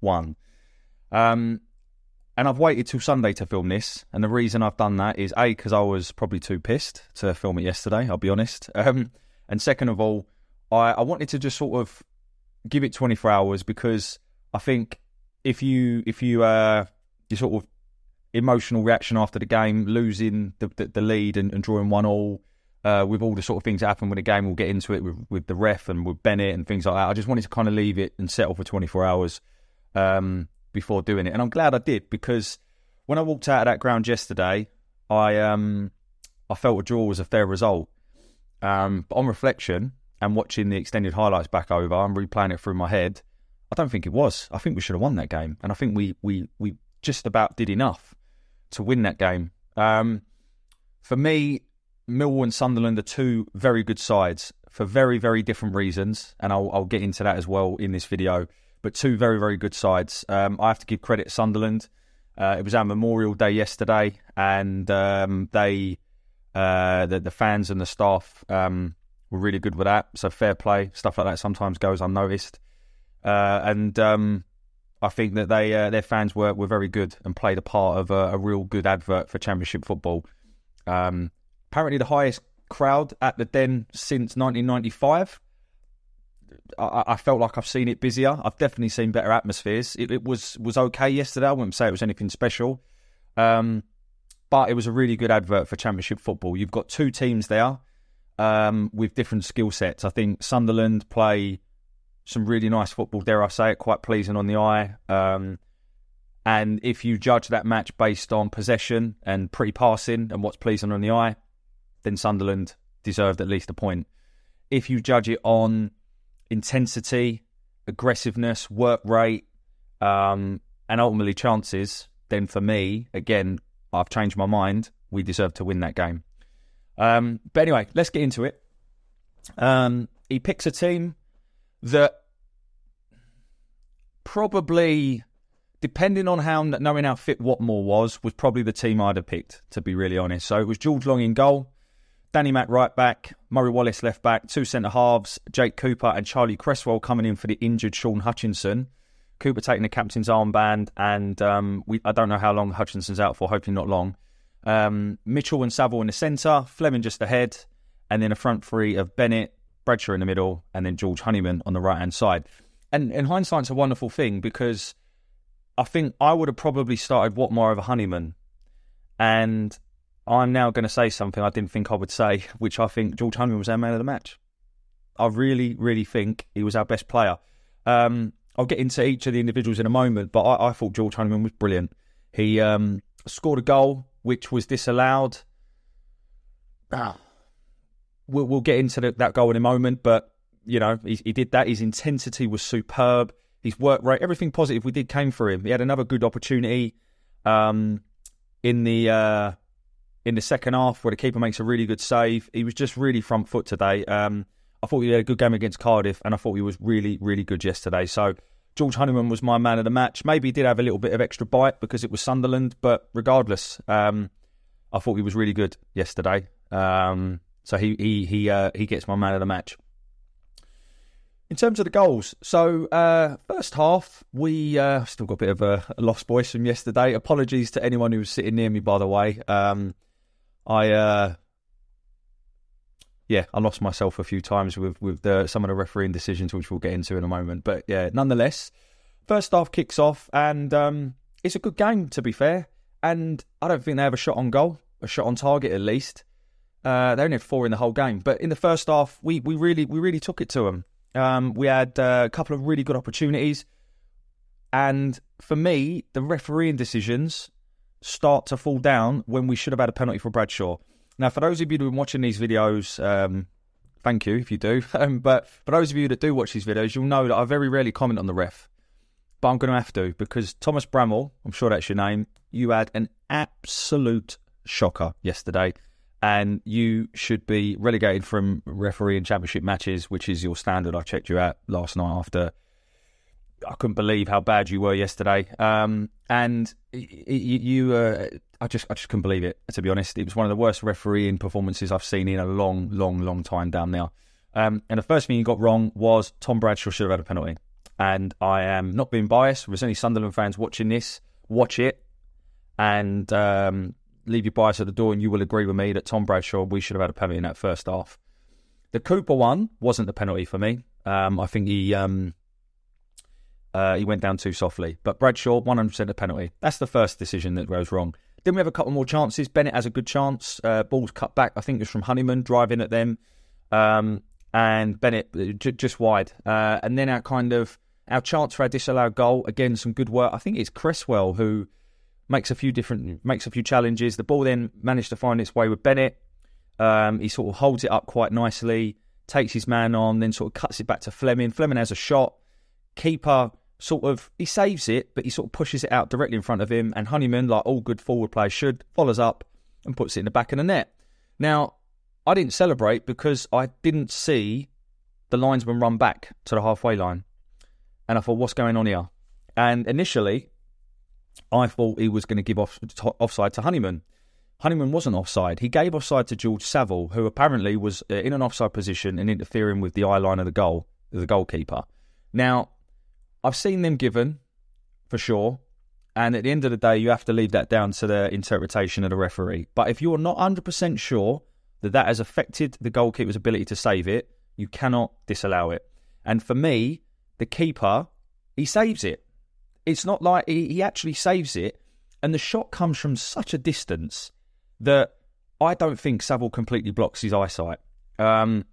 1. Um, and I've waited till Sunday to film this. And the reason I've done that is A, because I was probably too pissed to film it yesterday, I'll be honest. Um, and second of all, I, I wanted to just sort of give it 24 hours because I think if you, if you, uh, sort of emotional reaction after the game, losing the, the, the lead and, and drawing one all, uh, with all the sort of things that happen with the game. We'll get into it with, with the ref and with Bennett and things like that. I just wanted to kind of leave it and settle for 24 hours um, before doing it. And I'm glad I did because when I walked out of that ground yesterday, I um, I felt a draw was a fair result. Um, but on reflection and watching the extended highlights back over, I'm replaying it through my head. I don't think it was. I think we should have won that game, and I think we we we just about did enough to win that game. Um, for me, Millwall and Sunderland are two very good sides for very, very different reasons, and I'll, I'll get into that as well in this video. But two very, very good sides. Um, I have to give credit to Sunderland. Uh, it was our Memorial Day yesterday, and um, they, uh, the, the, fans and the staff um, were really good with that. So fair play. Stuff like that sometimes goes unnoticed, uh, and um, I think that they uh, their fans were were very good and played a part of a, a real good advert for Championship football. Um, apparently the highest crowd at the Den since 1995. I, I, felt like I've seen it busier. I've definitely seen better atmospheres. It, it was was okay yesterday. I wouldn't say it was anything special, um, but it was a really good advert for Championship football. You've got two teams there um, with different skill sets. I think Sunderland play some really nice football. Dare I say it, quite pleasing on the eye. Um, and if you judge that match based on possession and pre-passing and what's pleasing on the eye, then Sunderland deserved at least a point. If you judge it on intensity, aggressiveness, work rate, um, and ultimately chances, then for me, again, I've changed my mind. We deserve to win that game. Um, but anyway, let's get into it. Um, he picks a team that probably, depending on how knowing how fit Watmore was, was probably the team I'd have picked. To be really honest, so it was George Long in goal. Danny Mack right back, Murray Wallace left back, two centre halves, Jake Cooper and Charlie Cresswell coming in for the injured Shaun Hutchinson. Cooper taking the captain's armband, and um, we, I don't know how long Hutchinson's out for, hopefully not long. Um, Mitchell and Saville in the centre, Flemming just ahead, and then a front three of Bennett, Bradshaw in the middle, and then George Honeyman on the right hand side. And in hindsight, it's a wonderful thing because I think I would have probably started Watmore over Honeyman. And I'm now going to say something I didn't think I would say, which I think George Honeyman was our man of the match. I really, really think he was our best player. Um, I'll get into each of the individuals in a moment, but I, I thought George Honeyman was brilliant. He um, scored a goal which was disallowed. Ah, we'll, we'll get into the, that goal in a moment, but you know he, he did that. His intensity was superb. His work rate, everything positive we did came for him. He had another good opportunity um, in the. Uh, in the second half where the keeper makes a really good save. He was just really front foot today. Um, I thought he had a good game against Cardiff, and I thought he was really, really good yesterday. So George Honeyman was my man of the match. Maybe he did have a little bit of extra bite because it was Sunderland, but regardless, um, I thought he was really good yesterday. Um, so he he he uh, he gets my man of the match. In terms of the goals, so uh, first half, we uh, still got a bit of a, a lost voice from yesterday. Apologies to anyone who was sitting near me, by the way. Um, I, uh, yeah, I lost myself a few times with with the, some of the refereeing decisions, which we'll get into in a moment. But yeah, nonetheless, first half kicks off, and um, it's a good game to be fair. And I don't think they have a shot on goal, a shot on target at least. Uh, they only had four in the whole game, but in the first half, we we really we really took it to them. Um, we had uh, a couple of really good opportunities, and for me, the refereeing decisions start to fall down when we should have had a penalty for Bradshaw. Now, for those of you who've been watching these videos, um, thank you if you do. Um, but for those of you that do watch these videos, you'll know that I very rarely comment on the ref. But I'm going to have to because Thomas Bramall, I'm sure that's your name, you had an absolute shocker yesterday. And you should be relegated from refereeing championship matches, which is your standard. I checked you out last night after I couldn't believe how bad you were yesterday. Um, and you, you uh, I just, I just couldn't believe it. To be honest, it was one of the worst refereeing performances I've seen in a long, long, long time down there. Um, and the first thing you got wrong was Tom Bradshaw should have had a penalty. And I am not being biased. If there's any Sunderland fans watching this, watch it and um, leave your bias at the door, and you will agree with me that Tom Bradshaw we should have had a penalty in that first half. The Cooper one wasn't the penalty for me. Um, I think he um, uh, he went down too softly. But Bradshaw, 100% a penalty. That's the first decision that goes wrong. Then we have a couple more chances. Bennett has a good chance. Uh, ball's cut back. I think it was from Honeyman driving at them. Um, and Bennett uh, j- just wide. Uh, and then our kind of our chance for our disallowed goal. Again, some good work. I think it's Cresswell who makes a few different makes a few challenges. The ball then managed to find its way with Bennett. Um, he sort of holds it up quite nicely, takes his man on, then sort of cuts it back to Flemming. Flemming has a shot. Keeper sort of he saves it, but he sort of pushes it out directly in front of him. And Honeyman, like all good forward players should, follows up and puts it in the back of the net. Now, I didn't celebrate because I didn't see the linesman run back to the halfway line. And I thought, what's going on here? And initially, I thought he was going to give off offside to Honeyman. Honeyman wasn't offside. He gave offside to George Saville, who apparently was uh, in an offside position and interfering with the eye line of the goal, the goalkeeper. Now, I've seen them given for sure. And at the end of the day, you have to leave that down to the interpretation of the referee. But if you're not 100% sure that that has affected the goalkeeper's ability to save it, you cannot disallow it. And for me, the keeper, he saves it. It's not like he, he actually saves it. And the shot comes from such a distance that I don't think Saville completely blocks his eyesight. Um,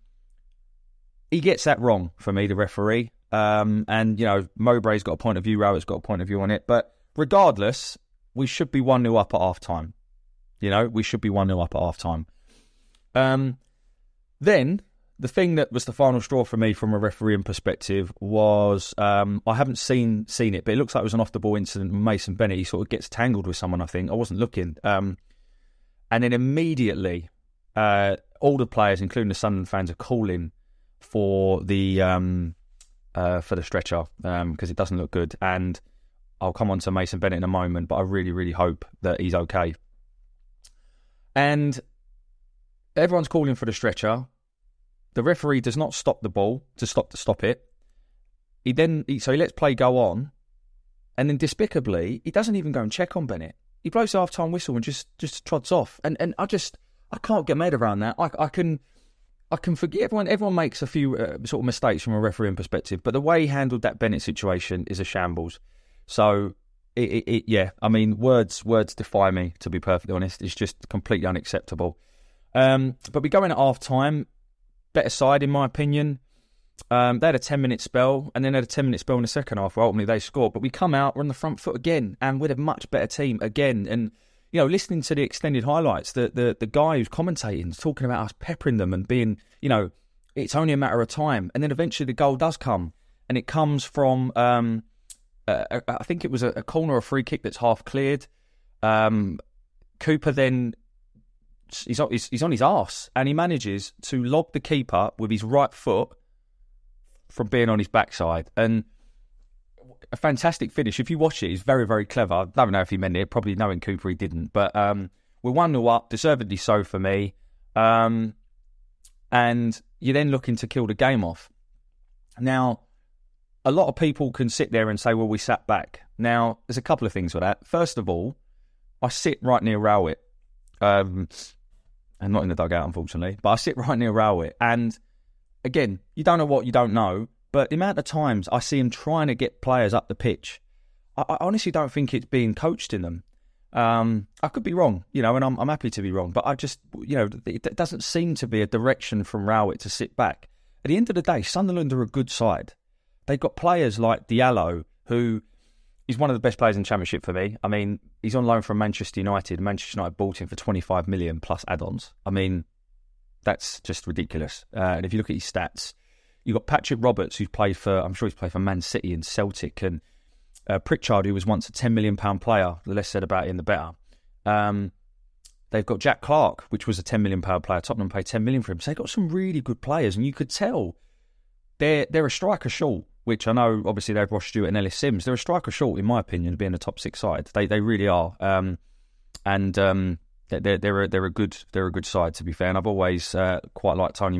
he gets that wrong for me, the referee. Um, and, you know, Mowbray's got a point of view, Rowett's got a point of view on it. But regardless, we should be 1 0 up at half time. You know, we should be 1 0 up at half time. Um, then, the thing that was the final straw for me from a refereeing perspective was um, I haven't seen seen it, but it looks like it was an off the ball incident with Mason Bennett. He sort of gets tangled with someone, I think. I wasn't looking. Um, and then immediately, uh, all the players, including the Sunderland fans, are calling for the um, uh, for the stretcher because um, it doesn't look good. And I'll come on to Mason Bennett in a moment, but I really, really hope that he's okay. And everyone's calling for the stretcher. The referee does not stop the ball to stop to stop it. He then he, so he lets play go on, and then despicably he doesn't even go and check on Bennett. He blows the half time whistle and just just trots off. And and I just I can't get mad around that. I I can I can forgive everyone. Everyone makes a few uh, sort of mistakes from a refereeing perspective, but the way he handled that Bennett situation is a shambles. So, it, it, it, yeah, I mean, words words defy me. To be perfectly honest, it's just completely unacceptable. Um, but we go in at half time, better side in my opinion. Um, they had a ten minute spell, and then had a ten minute spell in the second half. Where ultimately they scored, but we come out, we're on the front foot again, and with a much better team again, and you know, listening to the extended highlights, the the the guy who's commentating is talking about us peppering them and being, you know, it's only a matter of time, and then eventually the goal does come, and it comes from, um, uh, I think it was a, a, corner or a free kick that's half cleared. Um, Cooper then he's on, he's, he's on his ass and he manages to lob the keeper with his right foot from being on his backside, and a fantastic finish. If you watch it, he's very, very clever. I don't know if he meant it. Probably knowing Cooper, he didn't. But um, we're 1 0 up, deservedly so for me. Um, and you're then looking to kill the game off. Now, a lot of people can sit there and say, well, we sat back. Now, there's a couple of things with that. First of all, I sit right near Rowett, um, and not in the dugout, unfortunately, but I sit right near Rowett. And again, you don't know what you don't know, but the amount of times I see him trying to get players up the pitch, I, I honestly don't think it's being coached in them. Um, I could be wrong, you know, and I'm, I'm happy to be wrong, but I just, you know, it, doesn't seem to be a direction from Rowett to sit back. At the end of the day, Sunderland are a good side. They've got players like Diallo, who is one of the best players in the Championship for me. I mean, he's on loan from Manchester United. Manchester United bought him for 25 million plus add-ons. I mean, that's just ridiculous. Uh, and if you look at his stats, you've got Patrick Roberts, who's played for, I'm sure he's played for Man City and Celtic, and uh, Pritchard, who was once a £10 million player. The less said about him, the better. Um, they've got Jack Clarke, which was a £10 million player. Tottenham paid £10 million for him. So they've got some really good players, and you could tell they're, they're a striker short, which I know obviously they've Ross Stewart and Ellis Sims. They're a striker short, in my opinion, being a top six side. They they really are. Um, and um, they're, they're, a, they're, a good, they're a good side, to be fair. And I've always uh, quite liked Tony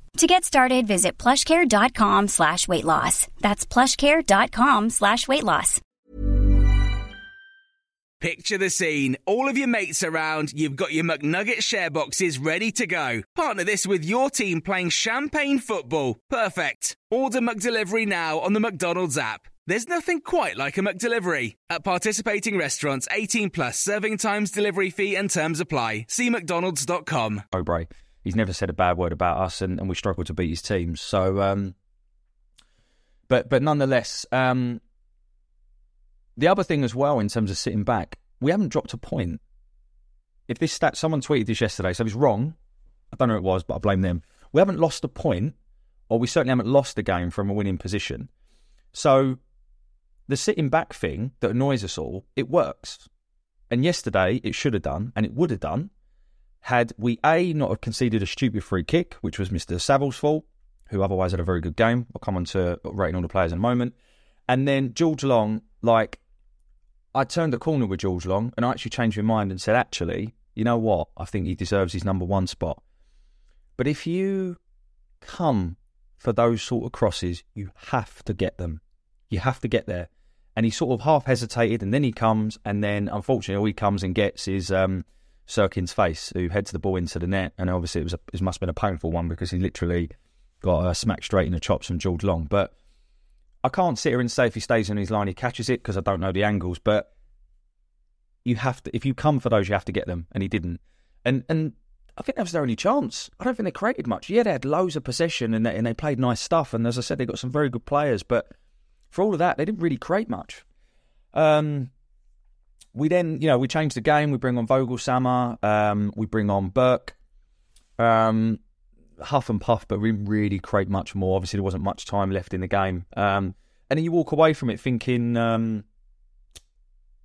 To get started, visit plushcare.com slash weight loss. That's plushcare.com slash weight loss. Picture the scene. All of your mates around, you've got your McNugget share boxes ready to go. Partner this with your team playing champagne football. Perfect. Order McDelivery now on the McDonald's app. There's nothing quite like a McDelivery. At participating restaurants, 18 plus serving times, delivery fee and terms apply. See mcdonalds.com. Mowbray. He's never said a bad word about us, and, and we struggle to beat his teams. So, um, but but nonetheless, um, the other thing as well in terms of sitting back, we haven't dropped a point. If this stat, someone tweeted this yesterday, so it's wrong. I don't know who it was, but I blame them. We haven't lost a point, or we certainly haven't lost a game from a winning position. So the sitting back thing that annoys us all, it works. And yesterday it should have done, and it would have done, had we A, not have conceded a stupid free kick, which was Mr. Saville's fault, who otherwise had a very good game. I'll come on to rating all the players in a moment. And then George Long, like, I turned the corner with George Long and I actually changed my mind and said, actually, you know what? I think he deserves his number one spot. But if you come for those sort of crosses, you have to get them. You have to get there. And he sort of half hesitated and then he comes and then unfortunately all he comes and gets is um, Sirkin's face, who heads the ball into the net. And obviously it was a, it must have been a painful one because he literally got a smack straight in the chops from George Long. But I can't sit here and say if he stays in his line, he catches it because I don't know the angles. But you have to, if you come for those, you have to get them, and he didn't. And and I think that was their only chance. I don't think they created much. Yeah, they had loads of possession and they, and they played nice stuff. And as I said, they got some very good players. But for all of that, they didn't really create much. Um, we then, you know, we change the game. We bring on Voglsammer. Um, we bring on Burke. Um, huff and puff, but we really create much more. Obviously, there wasn't much time left in the game. Um, and then you walk away from it thinking, um,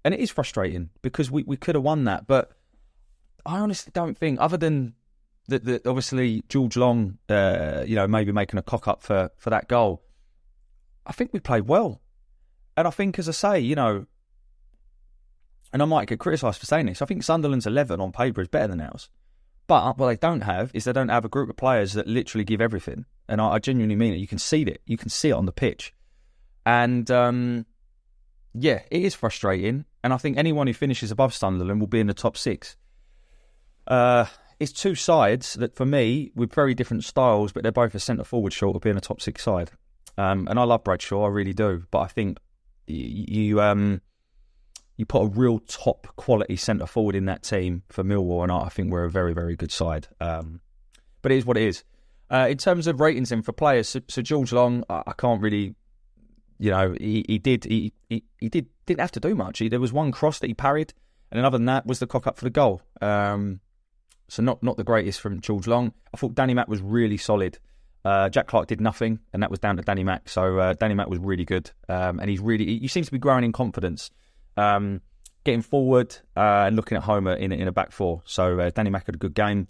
and it is frustrating because we, we could have won that. But I honestly don't think, other than that, that obviously George Long, uh, you know, maybe making a cock up for, for that goal, I think we played well. And I think, as I say, you know, and I might get criticised for saying this, I think Sunderland's 11 on paper is better than ours. But what they don't have is they don't have a group of players that literally give everything. And I, I genuinely mean it. You can see it. You can see it on the pitch. And um, yeah, it is frustrating. And I think anyone who finishes above Sunderland will be in the top six. Uh, it's two sides that, for me, with very different styles, but they're both a centre forward short of being a top six side. Um, and I love Bradshaw, I really do. But I think you, um, you put a real top quality centre forward in that team for Millwall, and I think we're a very, very good side. Um, but it is what it is. Uh, in terms of ratings and for players, so, so George Long, I, I, can't really, you know, he, he did he, he, he did didn't have to do much. He, there was one cross that he parried, and then other than that was the cock up for the goal. Um, so not not the greatest from George Long. I thought Danny Mack was really solid. Uh, Jack Clarke did nothing, and that was down to Danny Mack. So uh, Danny Mack was really good, um, and he's really he seems to be growing in confidence, um, getting forward uh, and looking at Homer in in a back four. So uh, Danny Mack had a good game.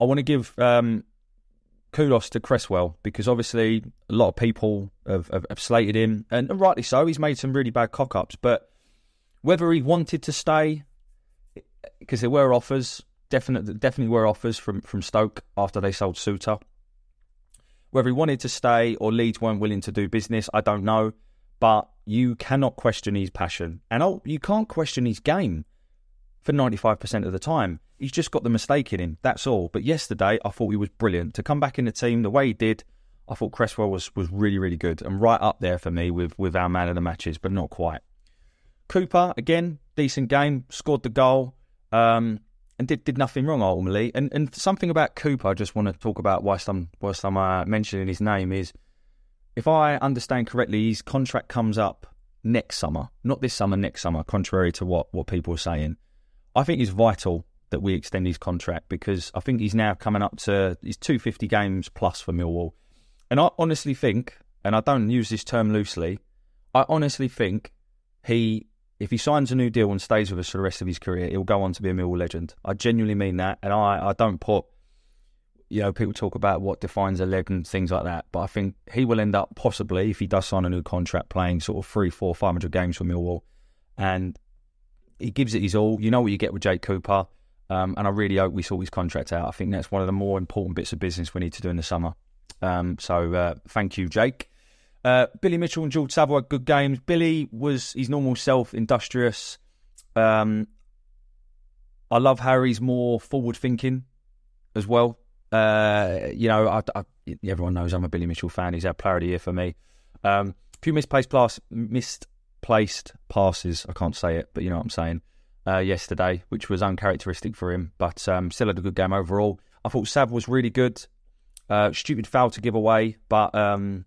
I want to give um, kudos to Cresswell because obviously a lot of people have, have, have slated him, and rightly so. He's made some really bad cock ups, but whether he wanted to stay, because there were offers, definitely definitely were offers from from Stoke after they sold Souttar. Whether he wanted to stay or Leeds weren't willing to do business, I don't know. But you cannot question his passion, and oh, you can't question his game for ninety five percent of the time. He's just got the mistake in him. That's all. But yesterday, I thought he was brilliant to come back in the team the way he did. I thought Cresswell was was really really good and right up there for me with with our man of the matches, but not quite. Cooper again, decent game, scored the goal, um, and did did nothing wrong ultimately. And and something about Cooper, I just want to talk about whilst I'm whilst I'm uh, mentioning his name is, if I understand correctly, his contract comes up next summer, not this summer, next summer. Contrary to what what people are saying, I think it's vital that we extend his contract because I think he's now coming up to his 250 games plus for Millwall. And I honestly think, and I don't use this term loosely, I honestly think he, if he signs a new deal and stays with us for the rest of his career, he'll go on to be a Millwall legend. I genuinely mean that. And I, I don't put, you know, people talk about what defines a leg and things like that. But I think he will end up possibly, if he does sign a new contract, playing sort of three, four, five hundred games for Millwall. And he gives it his all. You know what you get with Jake Cooper. Um, and I really hope we sort his contract out. I think that's one of the more important bits of business we need to do in the summer. Um, so uh, thank you, Jake. Uh, Billy Mitchell and George Saville good games. Billy was his normal self, industrious. Um, I love Harry's more forward thinking as well. Uh, you know, I, I, everyone knows I'm a Billy Mitchell fan. He's our player of the year for me. Um, few misplaced, pass, misplaced passes. I can't say it, but you know what I'm saying uh, yesterday, which was uncharacteristic for him, but um, still had a good game overall. I thought Sav was really good. Uh, stupid foul to give away, but um,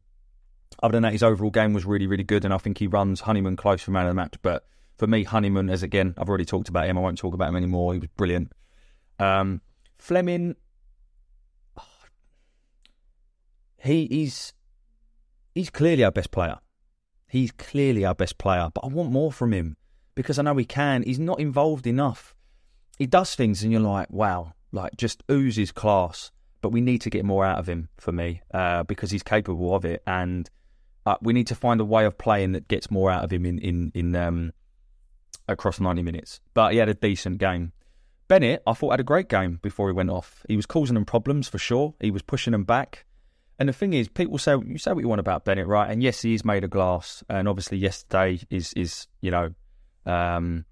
other than that, his overall game was really, really good, and I think he runs Honeyman close for man of the match. But for me, Honeyman, as again, I've already talked about him. I won't talk about him anymore. He was brilliant. Um, Flemming, he, he's he's clearly our best player. He's clearly our best player, but I want more from him because I know he can. He's not involved enough. He does things, and you're like, wow, like just oozes class. But we need to get more out of him for me uh, because he's capable of it, and uh, we need to find a way of playing that gets more out of him in in in um, across 90 minutes. But he had a decent game. Bennett, I thought had a great game before he went off. He was causing them problems for sure. He was pushing them back. And the thing is, people say you say what you want about Bennett, right? And yes, he is made of glass. And obviously, yesterday is is you know um,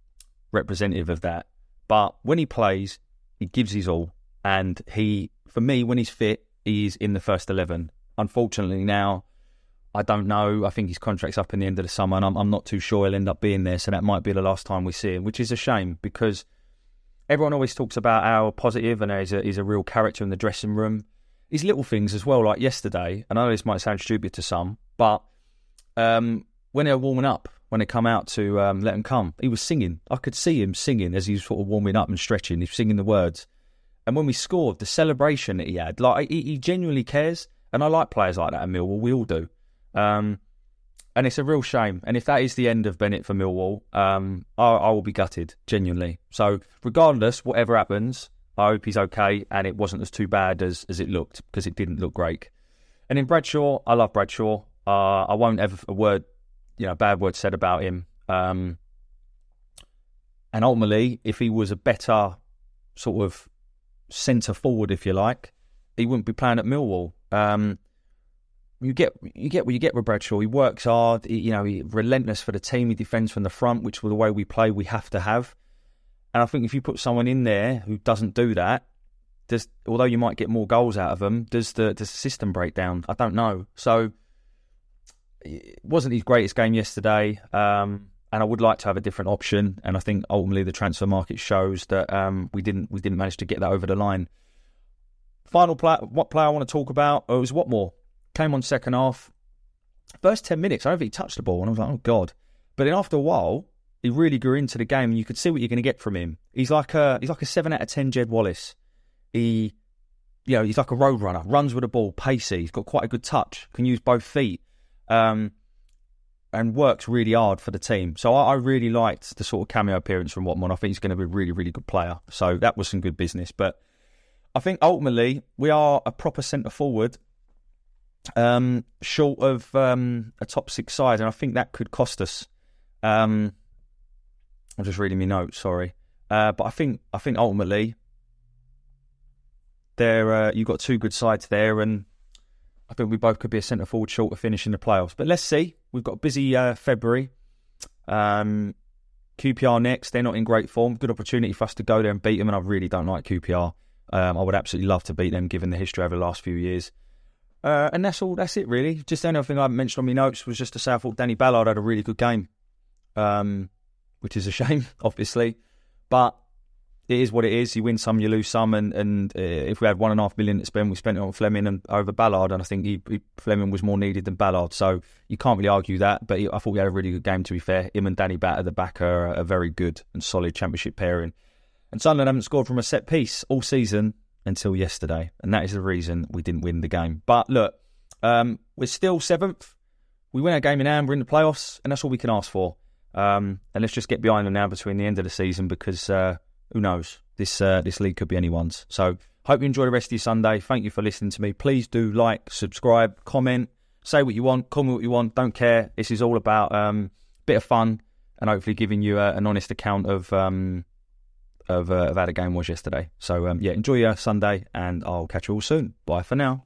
representative of that. But when he plays, he gives his all. And he, for me, when he's fit, he's in the first 11. Unfortunately, now, I don't know. I think his contract's up in the end of the summer, and I'm, I'm not too sure he'll end up being there. So that might be the last time we see him, which is a shame because everyone always talks about how positive and he's a, he's a real character in the dressing room. His little things as well, like yesterday. And I know this might sound stupid to some, but um, when they're warming up, when they come out to um, let him come. He was singing. I could see him singing as he was sort of warming up and stretching. He's singing the words. And when we scored, the celebration that he had, like he, he genuinely cares. And I like players like that at Millwall. We all do. Um, and it's a real shame. And if that is the end of Bennett for Millwall, um, I, I, will be gutted, genuinely. So, regardless, whatever happens, I hope he's okay and it wasn't as too bad as, as it looked because it didn't look great. And in Bradshaw, I love Bradshaw. Uh, I won't ever a word you know bad words said about him. Um, and ultimately, if he was a better sort of centre forward, if you like, he wouldn't be playing at Millwall. Um, you get you get what you get with Bradshaw. He works hard. He, you know, he relentless for the team. He defends from the front, which with the way we play, we have to have. And I think if you put someone in there who doesn't do that, does although you might get more goals out of them, does the does the system break down? I don't know. So it wasn't his greatest game yesterday, um, and I would like to have a different option. And I think ultimately the transfer market shows that um, we didn't we didn't manage to get that over the line. Final play, what player I want to talk about oh, was Watmore. Came on second half, first ten minutes. I don't think he touched the ball, and I was like, oh god. But then after a while, he really grew into the game, and you could see what you're going to get from him. He's like a he's like a seven out of ten Jed Wallace. He you know, he's like a road runner, runs with the ball, pacey. He's got quite a good touch, can use both feet, um, and works really hard for the team. So I, I, really liked the sort of cameo appearance from Watmore. I think he's going to be a really, really good player. So that was some good business. But I think ultimately we are a proper centre forward, um, short of um, a top six side, and I think that could cost us. Um, I'm just reading my notes. Sorry, uh, but I think I think ultimately there uh, you've got two good sides there, and I think we both could be a centre forward short of finishing the playoffs. But let's see. We've got busy uh, February. Um, QPR next. They're not in great form. Good opportunity for us to go there and beat them. And I really don't like QPR. Um, I would absolutely love to beat them, given the history over the last few years. Uh, and that's all. That's it, really. Just the only thing I mentioned on my notes was just to say I thought Danny Ballard had a really good game, um, which is a shame, obviously. But it is what it is. You win some, you lose some, and and uh, if we had one and a half million to spend, we spent it on Flemming and over Ballard, and I think he, he, Flemming was more needed than Ballard, so you can't really argue that. But he, I thought we had a really good game. To be fair, him and Danny Batth at the back are a very good and solid Championship pairing. And Sunderland haven't scored from a set piece all season until yesterday, and that is the reason we didn't win the game. But look, um, we're still seventh. We win our game in hand. We're in the playoffs, and that's all we can ask for. Um, and let's just get behind them now between the end of the season because. Uh, who knows? This uh, this league could be anyone's. So hope you enjoy the rest of your Sunday. Thank you for listening to me. Please do like, subscribe, comment, say what you want, me what you want. Don't care. This is all about um, a bit of fun and hopefully giving you uh, an honest account of um, of, uh, of how the game was yesterday. So um, yeah, enjoy your Sunday, and I'll catch you all soon. Bye for now.